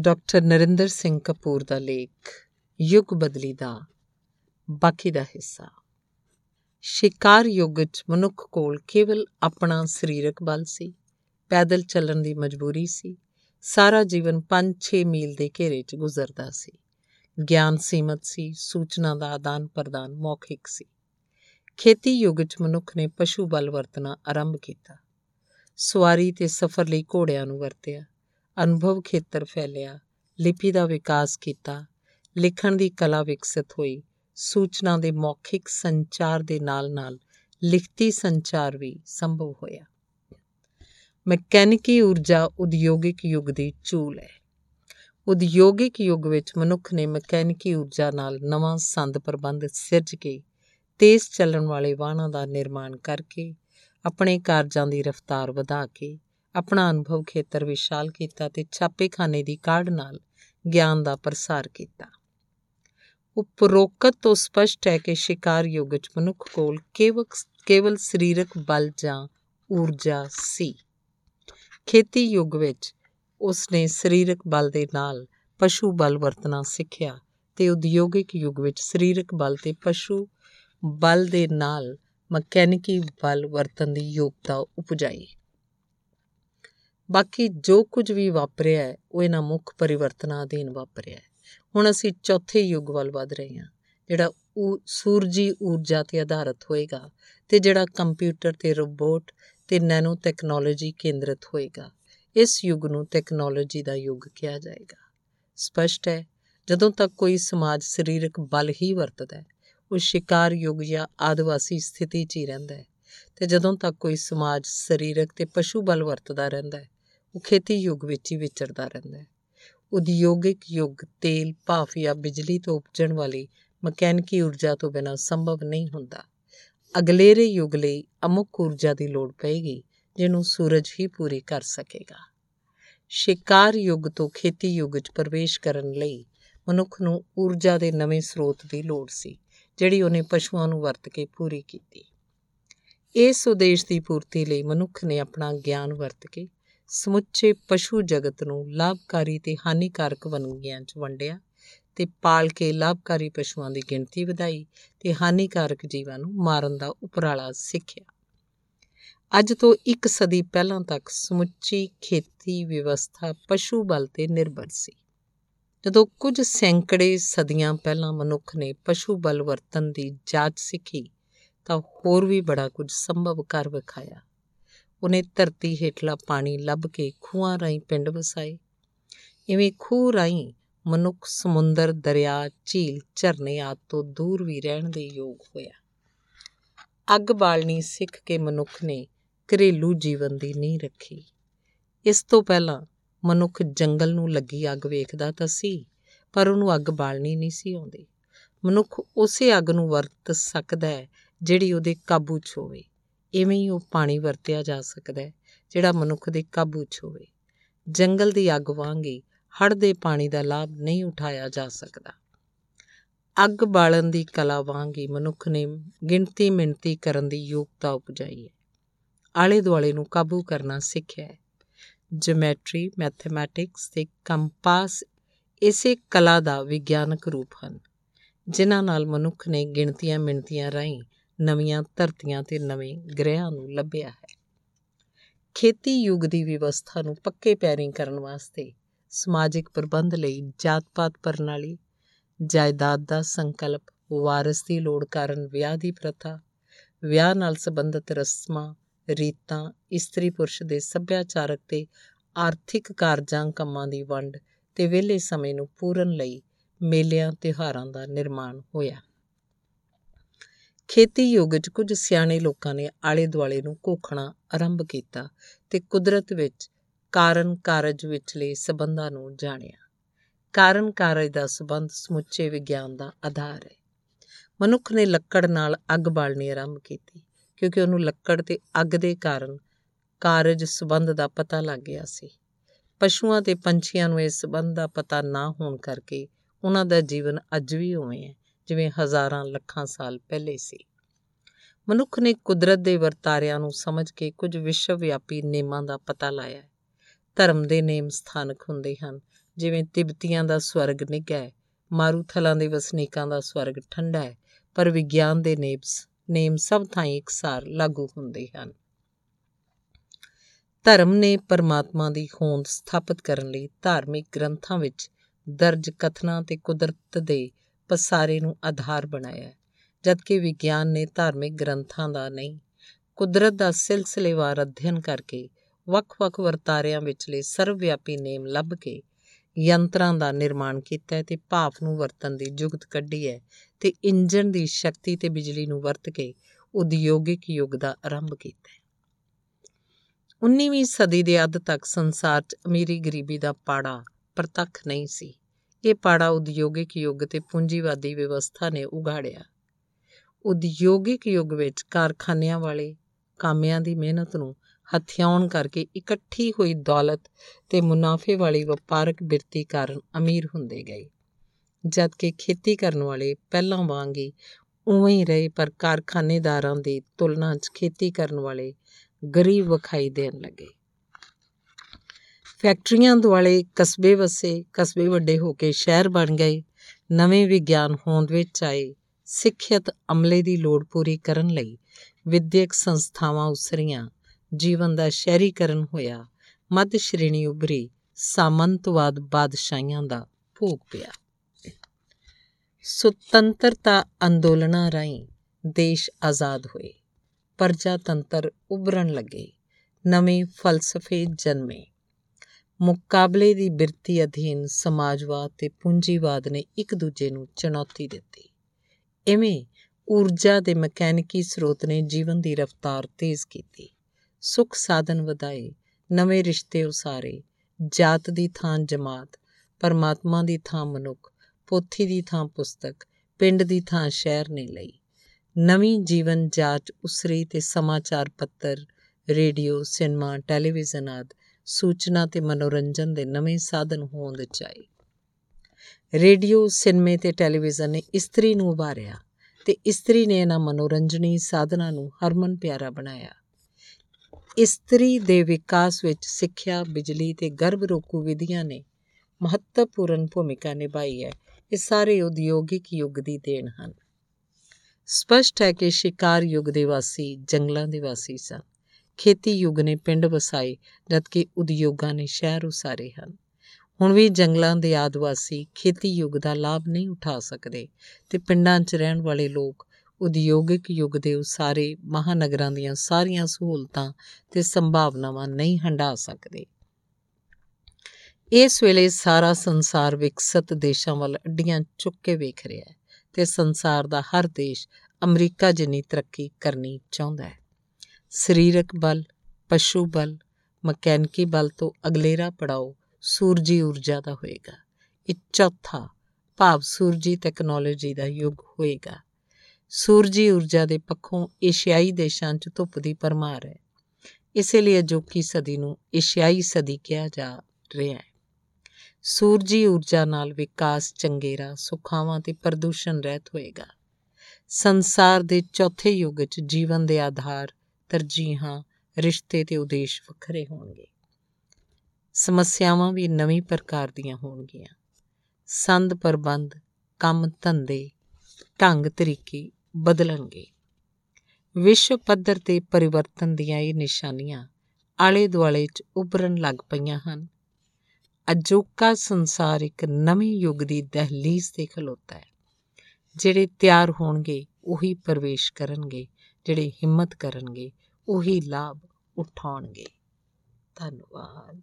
Doctor Narinder Singh Kapoor ਦਾ ਲੇਖ, ਯੁੱਗ ਬਦਲੀ ਦਾ ਬਾਕੀ ਦਾ ਹਿੱਸਾ। ਸ਼ਿਕਾਰ ਯੁੱਗ 'ਚ ਮਨੁੱਖ ਕੋਲ ਕੇਵਲ ਆਪਣਾ ਸਰੀਰਕ ਬਲ ਸੀ, ਪੈਦਲ ਚੱਲਣ ਦੀ ਮਜਬੂਰੀ ਸੀ, ਸਾਰਾ ਜੀਵਨ 5-6 ਮੀਲ ਦੇ ਘੇਰੇ 'ਚ ਗੁਜ਼ਰਦਾ ਸੀ। ਗਿਆਨ ਸੀਮਤ ਸੀ, ਸੂਚਨਾ ਦਾ ਆਦਾਨ ਪ੍ਰਦਾਨ ਮੌਖਿਕ ਸੀ। ਖੇਤੀ ਯੁੱਗ 'ਚ ਮਨੁੱਖ ਨੇ ਪਸ਼ੂ ਬਲ ਵਰਤਣਾ ਆਰੰਭ ਕੀਤਾ। ਸਵਾਰੀ ਤੇ ਸਫ਼ਰ ਲਈ ਘੋੜਿਆਂ ਨੂੰ ਵਰਤਿਆ। ਅਨੁਭਵ ਖੇਤਰ ਫੈਲਿਆ, ਲਿਪੀ ਦਾ ਵਿਕਾਸ ਕੀਤਾ, ਲਿਖਣ ਦੀ ਕਲਾ ਵਿਕਸਿਤ ਹੋਈ, ਸੂਚਨਾ ਦੇ ਮੌਖਿਕ ਸੰਚਾਰ ਦੇ ਨਾਲ-ਨਾਲ ਲਿਖਤੀ ਸੰਚਾਰ ਵੀ ਸੰਭਵ ਹੋਇਆ। ਮਕੈਨਿਕੀ ਊਰਜਾ ਉਦਯੋਗਿਕ ਯੁੱਗ ਦੀ ਚੂਲ ਹੈ। ਉਦਯੋਗਿਕ ਯੁੱਗ ਵਿੱਚ ਮਨੁੱਖ ਨੇ ਮਕੈਨਿਕੀ ਊਰਜਾ ਨਾਲ ਨਵਾਂ ਸੰਦ ਪ੍ਰਬੰਧ ਸਿਰਜ ਕੇ, ਤੇਜ਼ ਚੱਲਣ ਵਾਲੇ ਵਾਹਨਾਂ ਦਾ ਨਿਰਮਾਣ ਕਰਕੇ, ਆਪਣੇ ਕਾਰਜਾਂ ਦੀ ਰਫ਼ਤਾਰ ਵਧਾ ਕੇ ਆਪਣਾ ਅਨੁਭਵ ਖੇਤਰ ਵਿਸ਼ਾਲ ਕੀਤਾ ਤੇ ਛਾਪੇਖਾਨੇ ਦੀ ਕਾਢ ਨਾਲ ਗਿਆਨ ਦਾ ਪ੍ਰਸਾਰ ਕੀਤਾ। ਉਪਰੋਕਤ ਤੋਂ ਸਪਸ਼ਟ ਹੈ ਕਿ ਸ਼ਿਕਾਰ ਯੁੱਗ ਵਿੱਚ ਮਨੁੱਖ ਕੋਲ ਕੇਵਲ ਕੇਵਲ ਸਰੀਰਕ ਬਲ ਜਾਂ ਊਰਜਾ ਸੀ। ਖੇਤੀ ਯੁੱਗ ਵਿੱਚ ਉਸ ਨੇ ਸਰੀਰਕ ਬਲ ਦੇ ਨਾਲ ਪਸ਼ੂ ਬਲ ਵਰਤਣਾ ਸਿੱਖਿਆ ਤੇ ਉਦਯੋਗਿਕ ਯੁੱਗ ਵਿੱਚ ਸਰੀਰਕ ਬਲ ਤੇ ਪਸ਼ੂ ਬਲ ਦੇ ਨਾਲ ਮਕੈਨਿਕੀ ਬਲ ਵਰਤਨ ਦੀ ਯੋਗਤਾ ਉਪਜਾਈ। ਬਾਕੀ ਜੋ ਕੁਝ ਵੀ ਵਾਪਰਿਆ ਹੈ, ਉਹ ਇਹਨਾਂ ਮੁੱਖ ਪਰਿਵਰਤਨਾਂ ਅਧੀਨ ਵਾਪਰਿਆ ਹੈ। ਹੁਣ ਅਸੀਂ ਚੌਥੇ ਯੁੱਗ ਵੱਲ ਵਧ ਰਹੇ ਹਾਂ, ਜਿਹੜਾ ਉਹ ਸੂਰਜੀ ਊਰਜਾ ਤੇ ਆਧਾਰਿਤ ਹੋਏਗਾ ਤੇ ਜਿਹੜਾ ਕੰਪਿਊਟਰ ਤੇ ਰੋਬੋਟ ਤੇ ਨੈਨੋ ਟੈਕਨੋਲੋਜੀ ਕੇਂਦਰਿਤ ਹੋਏਗਾ। ਇਸ ਯੁੱਗ ਨੂੰ ਟੈਕਨੋਲੋਜੀ ਦਾ ਯੁੱਗ ਕਿਹਾ ਜਾਏਗਾ। ਸਪਸ਼ਟ ਹੈ, ਜਦੋਂ ਤੱਕ ਕੋਈ ਸਮਾਜ ਸਰੀਰਕ ਬਲ ਹੀ ਵਰਤਦਾ ਹੈ, ਉਹ ਸ਼ਿਕਾਰ ਯੁੱਗ ਜਾਂ ਆਦਿਵਾਸੀ ਸਥਿਤੀ 'ਚ ਹੀ ਰਹਿੰਦਾ ਹੈ ਤੇ ਜਦੋਂ ਤੱਕ ਕੋਈ ਸਮਾਜ ਸਰੀਰਕ ਤੇ ਪਸ਼ੂ ਬਲ ਵਰਤਦਾ ਰਹਿੰਦਾ ਹੈ ਉਹ ਖੇਤੀ ਯੁੱਗ ਵਿੱਚ ਹੀ ਵਿਚਰਦਾ ਰਹਿੰਦਾ ਹੈ। ਉਦਯੋਗਿਕ ਯੁੱਗ ਤੇਲ, ਭਾਫ ਜਾਂ ਬਿਜਲੀ ਤੋਂ ਉਪਜਣ ਵਾਲੀ ਮਕੈਨਿਕੀ ਊਰਜਾ ਤੋਂ ਬਿਨਾਂ ਸੰਭਵ ਨਹੀਂ ਹੁੰਦਾ। ਅਗਲੇਰੇ ਯੁੱਗ ਲਈ ਅਮੁਕ ਊਰਜਾ ਦੀ ਲੋੜ ਪਏਗੀ, ਜਿਹਨੂੰ ਸੂਰਜ ਹੀ ਪੂਰੀ ਕਰ ਸਕੇਗਾ। ਸ਼ਿਕਾਰ ਯੁੱਗ ਤੋਂ ਖੇਤੀ ਯੁੱਗ ਵਿੱਚ ਪ੍ਰਵੇਸ਼ ਕਰਨ ਲਈ ਮਨੁੱਖ ਨੂੰ ਊਰਜਾ ਦੇ ਨਵੇਂ ਸਰੋਤ ਦੀ ਲੋੜ ਸੀ, ਜਿਹੜੀ ਉਹਨੇ ਪਸ਼ੂਆਂ ਨੂੰ ਵਰਤ ਕੇ ਪੂਰੀ ਕੀਤੀ। ਇਸ ਉਦੇਸ਼ ਦੀ ਪੂਰਤੀ ਲਈ ਮਨੁੱਖ ਨੇ ਆਪਣਾ ਗਿਆਨ ਵਰਤ ਕੇ ਸਮੁੱਚੇ ਪਸ਼ੂ ਜਗਤ ਨੂੰ ਲਾਭਕਾਰੀ ਤੇ ਹਾਨੀਕਾਰਕ ਵੰਨਗੀਆਂ 'ਚ ਵੰਡਿਆ ਤੇ ਪਾਲ ਕੇ ਲਾਭਕਾਰੀ ਪਸ਼ੂਆਂ ਦੀ ਗਿਣਤੀ ਵਧਾਈ ਤੇ ਹਾਨੀਕਾਰਕ ਜੀਵਾਂ ਨੂੰ ਮਾਰਨ ਦਾ ਉਪਰਾਲਾ ਸਿੱਖਿਆ। ਅੱਜ ਤੋਂ ਇੱਕ ਸਦੀ ਪਹਿਲਾਂ ਤੱਕ ਸਮੁੱਚੀ ਖੇਤੀ ਵਿਵਸਥਾ ਪਸ਼ੂ ਬਲ ਤੇ ਨਿਰਭਰ ਸੀ। ਜਦੋਂ ਕੁਝ ਸੈਂਕੜੇ ਸਦੀਆਂ ਪਹਿਲਾਂ ਮਨੁੱਖ ਨੇ ਪਸ਼ੂ ਬਲ ਵਰਤਨ ਦੀ ਜਾਂਚ ਸਿੱਖੀ ਤਾਂ ਹੋਰ ਵੀ ਬੜਾ ਕੁਝ ਸੰਭਵ ਕਰ ਵਿਖਾਇਆ। ਉਹਨੇ ਧਰਤੀ ਹੇਠਲਾ ਪਾਣੀ ਲੱਭ ਕੇ ਖੂਹਾਂ ਰਾਹੀਂ ਪਿੰਡ ਵਸਾਏ। ਇਵੇਂ ਖੂਹ ਰਾਹੀਂ ਮਨੁੱਖ ਸਮੁੰਦਰ, ਦਰਿਆ, ਝੀਲ, ਝਰਨੇ ਆਦ ਤੋਂ ਦੂਰ ਵੀ ਰਹਿਣ ਦੇ ਯੋਗ ਹੋਇਆ। ਅੱਗ ਬਾਲਣੀ ਸਿੱਖ ਕੇ ਮਨੁੱਖ ਨੇ ਘਰੇਲੂ ਜੀਵਨ ਦੀ ਨਹੀਂ ਰੱਖੀ। ਇਸ ਤੋਂ ਪਹਿਲਾਂ ਮਨੁੱਖ ਜੰਗਲ ਨੂੰ ਲੱਗੀ ਅੱਗ ਵੇਖਦਾ ਤਾਂ ਸੀ, ਪਰ ਉਹਨੂੰ ਅੱਗ ਬਾਲਣੀ ਨਹੀਂ ਸੀ ਆਉਂਦੀ। ਮਨੁੱਖ ਉਸੇ ਅੱਗ ਨੂੰ ਵਰਤ ਸਕਦਾ ਹੈ ਜਿਹੜੀ ਉਹਦੇ ਕਾਬੂ 'ਚ ਹੋਵੇ। ਇਵੇਂ ਹੀ ਉਹ ਪਾਣੀ ਵਰਤਿਆ ਜਾ ਸਕਦਾ ਹੈ, ਜਿਹੜਾ ਮਨੁੱਖ ਦੇ ਕਾਬੂ 'ਚ ਹੋਵੇ। ਜੰਗਲ ਦੀ ਅੱਗ ਵਾਂਗੀ ਹੜ ਦੇ ਪਾਣੀ ਦਾ ਲਾਭ ਨਹੀਂ ਉਠਾਇਆ ਜਾ ਸਕਦਾ। ਅੱਗ ਬਾਲਣ ਦੀ ਕਲਾ ਵਾਂਗੀ ਮਨੁੱਖ ਨੇ ਗਿਣਤੀ ਮਿੰਤੀ ਕਰਨ ਦੀ ਯੋਗਤਾ ਉਪਜਾਈ ਹੈ। ਆਲੇ ਦੁਆਲੇ ਨੂੰ ਕਾਬੂ ਕਰਨਾ ਸਿੱਖਿਆ ਹੈ। ਜਿਓਮੈਟਰੀ ਮੈਥਮੈਟਿਕਸ ਤੇ ਕੰਪਾਸ ਇਸੇ ਕਲਾ ਦਾ ਵਿਗਿਆਨਕ ਰੂਪ ਹਨ, ਜਿਨ੍ਹਾਂ ਨਾਲ ਮਨੁੱਖ ਨੇ ਗਿਣਤੀਆਂ ਮਿੰਤੀਆਂ ਰਾਹੀਂ ਨਵੀਆਂ ਧਰਤੀਆਂ ਤੇ ਨਵੇਂ ਗ੍ਰਹਿਾਂ ਨੂੰ ਲੱਭਿਆ ਹੈ। ਖੇਤੀ ਯੁੱਗ ਦੀ ਵਿਵਸਥਾ ਨੂੰ ਪੱਕੇ ਪੈਰੀਂ ਕਰਨ ਵਾਸਤੇ ਸਮਾਜਿਕ ਪ੍ਰਬੰਧ ਲਈ ਜਾਤ-ਪਾਤ ਪ੍ਰਣਾਲੀ, ਜਾਇਦਾਦ ਦਾ ਸੰਕਲਪ, ਵਾਰਸ ਦੀ ਲੋੜ ਕਾਰਨ ਵਿਆਹ ਦੀ ਪ੍ਰਥਾ, ਵਿਆਹ ਨਾਲ ਸੰਬੰਧਿਤ ਰਸਮਾਂ, ਰੀਤਾਂ, ਇਸਤਰੀ ਪੁਰਸ਼ ਦੇ ਸੱਭਿਆਚਾਰਕ ਤੇ ਆਰਥਿਕ ਕਾਰਜਾਂ ਕੰਮਾਂ ਦੀ ਵੰਡ ਤੇ ਵਿਹਲੇ ਸਮੇਂ ਨੂੰ ਪੂਰਨ ਲਈ ਮੇਲਿਆਂ ਤਿਹਾਰਾਂ ਦਾ ਨਿਰਮਾਣ ਹੋਇਆ। ਖੇਤੀ ਯੁੱਗ 'ਚ ਕੁਝ ਸਿਆਣੇ ਲੋਕਾਂ ਨੇ ਆਲੇ ਦੁਆਲੇ ਨੂੰ ਕੋਖਣਾ ਆਰੰਭ ਕੀਤਾ ਤੇ ਕੁਦਰਤ ਵਿੱਚ ਕਾਰਨ ਕਾਰਜ ਵਿਚਲੇ ਸਬੰਧਾਂ ਨੂੰ ਜਾਣਿਆ। ਕਾਰਨ ਕਾਰਜ ਦਾ ਸਬੰਧ ਸਮੁੱਚੇ ਵਿਗਿਆਨ ਦਾ ਆਧਾਰ ਹੈ। ਮਨੁੱਖ ਨੇ ਲੱਕੜ ਨਾਲ ਅੱਗ ਬਾਲਣੀ ਆਰੰਭ ਕੀਤੀ ਕਿਉਂਕਿ ਉਹਨੂੰ ਲੱਕੜ ਤੇ ਅੱਗ ਦੇ ਕਾਰਨ ਕਾਰਜ ਸਬੰਧ ਦਾ ਪਤਾ ਲੱਗ ਗਿਆ ਸੀ। ਪਸ਼ੂਆਂ ਤੇ ਪੰਛੀਆਂ ਨੂੰ ਇਸ ਸਬੰਧ ਦਾ ਪਤਾ ਨਾ ਹੋਣ ਕਰਕੇ ਉਹਨਾਂ ਦਾ ਜੀਵਨ ਅੱਜ ਵੀ ਉਵੇਂ ਹੈ। ਜਿਵੇਂ ਹਜ਼ਾਰਾਂ ਲੱਖਾਂ ਸਾਲ ਪਹਿਲੇ ਸੀ। ਮਨੁੱਖ ਨੇ ਕੁਦਰਤ ਦੇ ਵਰਤਾਰਿਆਂ ਨੂੰ ਸਮਝ ਕੇ ਕੁਝ ਵਿਸ਼ਵ ਵਿਆਪੀ ਨੇਮਾਂ ਦਾ ਪਤਾ ਲਾਇਆ ਹੈ। ਧਰਮ ਦੇ ਨੇਮ ਸਥਾਨਕ ਹੁੰਦੇ ਹਨ, ਜਿਵੇਂ ਤਿੱਬਤੀਆਂ ਦਾ ਸਵਰਗ ਨਿੱਘਾ ਹੈ, ਮਾਰੂਥਲਾਂ ਦੇ ਵਸਨੀਕਾਂ ਦਾ ਸਵਰਗ ਠੰਡਾ ਹੈ, ਪਰ ਵਿਗਿਆਨ ਦੇ ਨੇਮਸ ਨੇਮ ਸਭ ਥਾਈਂ ਇਕਸਾਰ ਲਾਗੂ ਹੁੰਦੇ ਹਨ। ਧਰਮ ਨੇ ਪਰਮਾਤਮਾ ਦੀ ਹੋਂਦ ਸਥਾਪਿਤ ਕਰਨ ਲਈ ਧਾਰਮਿਕ ਗ੍ਰੰਥਾਂ ਵਿੱਚ ਦਰਜ ਕਥਨਾਂ ਤੇ ਕੁਦਰਤ ਦੇ ਪਸਾਰੇ ਨੂੰ ਆਧਾਰ ਬਣਾਇਆ ਜਦਕਿ ਵਿਗਿਆਨ ਨੇ ਧਾਰਮਿਕ ਗ੍ਰੰਥਾਂ ਦਾ ਨਹੀਂ, ਕੁਦਰਤ ਦਾ ਸਿਲਸਿਲੇਵਾਰ ਅਧਿਐਨ ਕਰਕੇ ਵੱਖ-ਵੱਖ ਵਰਤਾਰਿਆਂ ਵਿਚਲੇ ਸਰਵਵਿਆਪੀ ਨੇਮ ਲੱਭ ਕੇ ਯੰਤਰਾਂ ਦਾ ਨਿਰਮਾਣ ਕੀਤਾ ਤੇ ਭਾਫ ਨੂੰ ਵਰਤਨ ਦੀ ਜੁਗਤ ਕੱਢੀ ਹੈ ਤੇ ਇੰਜਣ ਦੀ ਸ਼ਕਤੀ ਤੇ ਬਿਜਲੀ ਨੂੰ ਵਰਤ ਕੇ ਉਦਯੋਗਿਕ ਯੁੱਗ ਦਾ ਆਰੰਭ ਕੀਤਾ ਹੈ। 19ਵੀਂ ਸਦੀ ਦੇ ਅੱਧ ਤੱਕ ਸੰਸਾਰ 'ਚ ਅਮੀਰੀ ਗਰੀਬੀ ਦਾ ਪਾੜਾ ਪ੍ਰਤੱਖ ਨਹੀਂ ਸੀ। ਇਹ ਪਾੜਾ ਉਦਯੋਗਿਕ ਯੁੱਗ ਤੇ ਪੂੰਜੀਵਾਦੀ ਵਿਵਸਥਾ ਨੇ ਉਗਾੜਿਆ ਉਦਯੋਗਿਕ ਯੁੱਗ ਵਿੱਚ ਕਾਰਖਾਨਿਆਂ ਵਾਲੇ ਕਾਮਿਆਂ ਦੀ ਮਿਹਨਤ ਨੂੰ ਹਥਿਆਉਣ ਕਰਕੇ ਇਕੱਠੀ ਹੋਈ ਦੌਲਤ ਤੇ ਮੁਨਾਫੇ ਵਾਲੀ ਵਪਾਰਕ ਬਿਰਤੀ ਕਾਰਨ ਅਮੀਰ ਹੁੰਦੇ ਗਏ। ਜਦਕਿ ਖੇਤੀ ਕਰਨ ਵਾਲੇ ਪਹਿਲਾਂ ਵਾਂਗ ਹੀ ਉਵੇਂ ਹੀ ਰਹੇ, ਪਰ ਕਾਰਖਾਨੇਦਾਰਾਂ ਦੀ ਤੁਲਨਾ 'ਚ ਖੇਤੀ ਕਰਨ ਵਾਲੇ ਗਰੀਬ ਵਿਖਾਈ ਦੇਣ ਲੱਗੇ। ਫੈਕਟਰੀਆਂ ਦੁਆਲੇ ਕਸਬੇ ਵਸੇ, ਕਸਬੇ ਵੱਡੇ ਹੋ ਕੇ ਸ਼ਹਿਰ ਬਣ ਗਏ। ਨਵੇਂ ਵਿਗਿਆਨ ਹੋਂਦ ਵਿੱਚ ਆਏ। ਸਿੱਖਿਅਤ ਅਮਲੇ ਦੀ ਲੋੜ ਪੂਰੀ ਕਰਨ ਲਈ ਵਿਦਿਅਕ ਸੰਸਥਾਵਾਂ ਉਸਰੀਆਂ। ਜੀਵਨ ਦਾ ਸ਼ਹਿਰੀਕਰਨ ਹੋਇਆ। ਮੱਧ ਸ਼੍ਰੇਣੀ ਉਭਰੀ ਸਾਮੰਤਵਾਦ ਬਾਦਸ਼ਾਹੀਆਂ ਦਾ ਭੋਗ ਪਿਆ। ਸੁਤੰਤਰਤਾ ਅੰਦੋਲਨਾਂ ਰਾਹੀਂ ਦੇਸ਼ ਆਜ਼ਾਦ ਹੋਏ। ਪ੍ਰਜਾਤੰਤਰ ਉਭਰਨ ਲੱਗੇ। ਨਵੇਂ ਫਲਸਫੇ ਜਨਮੇ। ਮੁਕਾਬਲੇ ਦੀ ਬਿਰਤੀ ਅਧੀਨ ਸਮਾਜਵਾਦ ਤੇ ਪੂੰਜੀਵਾਦ ਨੇ ਇੱਕ ਦੂਜੇ ਨੂੰ ਚੁਣੌਤੀ ਦਿੱਤੀ। ਇਵੇਂ ਊਰਜਾ ਦੇ ਮਕੈਨਿਕੀ ਸਰੋਤ ਨੇ ਜੀਵਨ ਦੀ ਰਫ਼ਤਾਰ ਤੇਜ਼ ਕੀਤੀ। ਸੁਖ ਸਾਧਨ ਵਧਾਏ, ਨਵੇਂ ਰਿਸ਼ਤੇ ਉਸਾਰੇ, ਜਾਤ ਦੀ ਥਾਂ ਜਮਾਤ, ਪਰਮਾਤਮਾ ਦੀ ਥਾਂ ਮਨੁੱਖ, ਪੋਥੀ ਦੀ ਥਾਂ ਪੁਸਤਕ, ਪਿੰਡ ਦੀ ਥਾਂ ਸ਼ਹਿਰ ਨੇ ਲਈ। ਨਵੀਂ ਜੀਵਨ ਜਾਚ ਉਸਰੀ ਤੇ ਸਮਾਚਾਰ ਪੱਤਰ, ਰੇਡੀਓ, ਸਿਨੇਮਾ, ਟੈਲੀਵਿਜ਼ਨ ਆਦ ਸੂਚਨਾ ਤੇ ਮਨੋਰੰਜਨ ਦੇ ਨਵੇਂ ਸਾਧਨ ਹੋਂਦ ਚ ਆਏ ਰੇਡੀਓ, ਸਿਨੇਮੇ ਤੇ ਟੈਲੀਵਿਜ਼ਨ ਨੇ ਇਸਤਰੀ ਨੂੰ ਉਭਾਰਿਆ ਤੇ ਇਸਤਰੀ ਨੇ ਇਹਨਾਂ ਮਨੋਰੰਜਨੀ ਸਾਧਨਾਂ ਨੂੰ ਹਰਮਨ ਪਿਆਰਾ ਬਣਾਇਆ। ਇਸਤਰੀ ਦੇ ਵਿਕਾਸ ਵਿੱਚ ਸਿੱਖਿਆ, ਬਿਜਲੀ ਤੇ ਗਰਭ ਰੋਕੂ ਵਿਧੀਆਂ ਨੇ ਮਹੱਤਵਪੂਰਨ ਭੂਮਿਕਾ ਨਿਭਾਈ ਹੈ। ਇਹ ਸਾਰੇ ਉਦਯੋਗਿਕ ਯੁੱਗ ਦੀ ਦੇਣ ਹਨ। ਸਪਸ਼ਟ ਹੈ ਕਿ ਸ਼ਿਕਾਰ ਯੁੱਗ ਦੇ ਵਾਸੀ ਜੰਗਲਾਂ ਦੇ ਵਾਸੀ ਸਨ। ਖੇਤੀ ਯੁੱਗ ਨੇ ਪਿੰਡ ਵਸਾਏ, ਜਦਕਿ ਉਦਯੋਗਾਂ ਨੇ ਸ਼ਹਿਰ ਉਸਾਰੇ ਹਨ। ਹੁਣ ਵੀ ਜੰਗਲਾਂ ਦੇ ਆਦਿਵਾਸੀ ਖੇਤੀ ਯੁੱਗ ਦਾ ਲਾਭ ਨਹੀਂ ਉਠਾ ਸਕਦੇ ਤੇ ਪਿੰਡਾਂ 'ਚ ਰਹਿਣ ਵਾਲੇ ਲੋਕ ਉਦਯੋਗਿਕ ਯੁੱਗ ਦੇ ਉਸਾਰੇ ਮਹਾਨਗਰਾਂ ਦੀਆਂ ਸਾਰੀਆਂ ਸਹੂਲਤਾਂ ਤੇ ਸੰਭਾਵਨਾਵਾਂ ਨਹੀਂ ਹੰਡਾ ਸਕਦੇ। ਇਸ ਵੇਲੇ ਸਾਰਾ ਸੰਸਾਰ ਵਿਕਸਿਤ ਦੇਸ਼ਾਂ ਵੱਲ ਅੱਡੀਆਂ ਚੁੱਕ ਕੇ ਵੇਖ ਰਿਹਾ ਹੈ ਤੇ ਸੰਸਾਰ ਦਾ ਹਰ ਦੇਸ਼ ਅਮਰੀਕਾ ਜਿੰਨੀ ਤਰੱਕੀ ਕਰਨੀ ਚਾਹੁੰਦਾ ਹੈ। ਸਰੀਰਕ ਬਲ, ਪਸ਼ੂ ਬਲ, ਮਕੈਨਿਕੀ ਬਲ ਤੋਂ ਅਗਲੇਰਾ ਪੜਾਓ ਸੂਰਜੀ ਊਰਜਾ ਦਾ ਹੋਏਗਾ। ਇਹ ਚੌਥਾ ਭਾਵ ਸੂਰਜੀ ਟੈਕਨੋਲੋਜੀ ਦਾ ਯੁੱਗ ਹੋਏਗਾ। ਸੂਰਜੀ ਊਰਜਾ ਦੇ ਪੱਖੋਂ ਏਸ਼ੀਆਈ ਦੇਸ਼ਾਂ 'ਚ ਧੁੱਪ ਦੀ ਪਰਮਾਰ ਹੈ। ਇਸੇ ਲਈ ਅਜੋਕੀ ਸਦੀ ਨੂੰ ਏਸ਼ੀਆਈ ਸਦੀ ਕਿਹਾ ਜਾ ਰਿਹਾ ਹੈ। ਸੂਰਜੀ ਊਰਜਾ ਨਾਲ ਵਿਕਾਸ ਚੰਗੇਰਾ, ਸੁਖਾਵਾਂ ਤੇ ਪ੍ਰਦੂਸ਼ਣ ਰਹਿਤ ਹੋਏਗਾ। ਸੰਸਾਰ ਦੇ ਚੌਥੇ ਯੁੱਗ 'ਚ ਜੀਵਨ ਦੇ ਆਧਾਰ ਤਰਜੀਹਾਂ, ਰਿਸ਼ਤੇ ਤੇ ਉਦੇਸ਼ ਵੱਖਰੇ ਹੋਣਗੇ। ਸਮੱਸਿਆਵਾਂ ਵੀ ਨਵੀਂ ਪ੍ਰਕਾਰ ਦੀਆਂ ਹੋਣਗੀਆਂ। ਸੰਦ ਪ੍ਰਬੰਧ, ਕੰਮ ਧੰਦੇ, ਢੰਗ ਤਰੀਕੇ ਬਦਲਣਗੇ। ਵਿਸ਼ਵ ਪੱਧਰ ਤੇ ਪਰਿਵਰਤਨ ਦੀਆਂ ਇਹ ਨਿਸ਼ਾਨੀਆਂ ਆਲੇ ਦੁਆਲੇ 'ਚ ਉੱਭਰਨ ਲੱਗ ਪਈਆਂ ਹਨ। ਅਜੋਕਾ ਸੰਸਾਰ ਇੱਕ ਨਵੇਂ ਯੁੱਗ ਦੀ ਦਹਲੀਜ਼ ਤੇ ਖਲੋਤਾ ਹੈ, ਜਿਹੜੇ ਤਿਆਰ ਹੋਣਗੇ, ਉਹੀ ਪ੍ਰਵੇਸ਼ ਕਰਨਗੇ। ਜਿਹੜੇ ਹਿੰਮਤ ਕਰਨਗੇ ਉਹੀ ਲਾਭ ਉਠਾਉਣਗੇ। ਧੰਨਵਾਦ।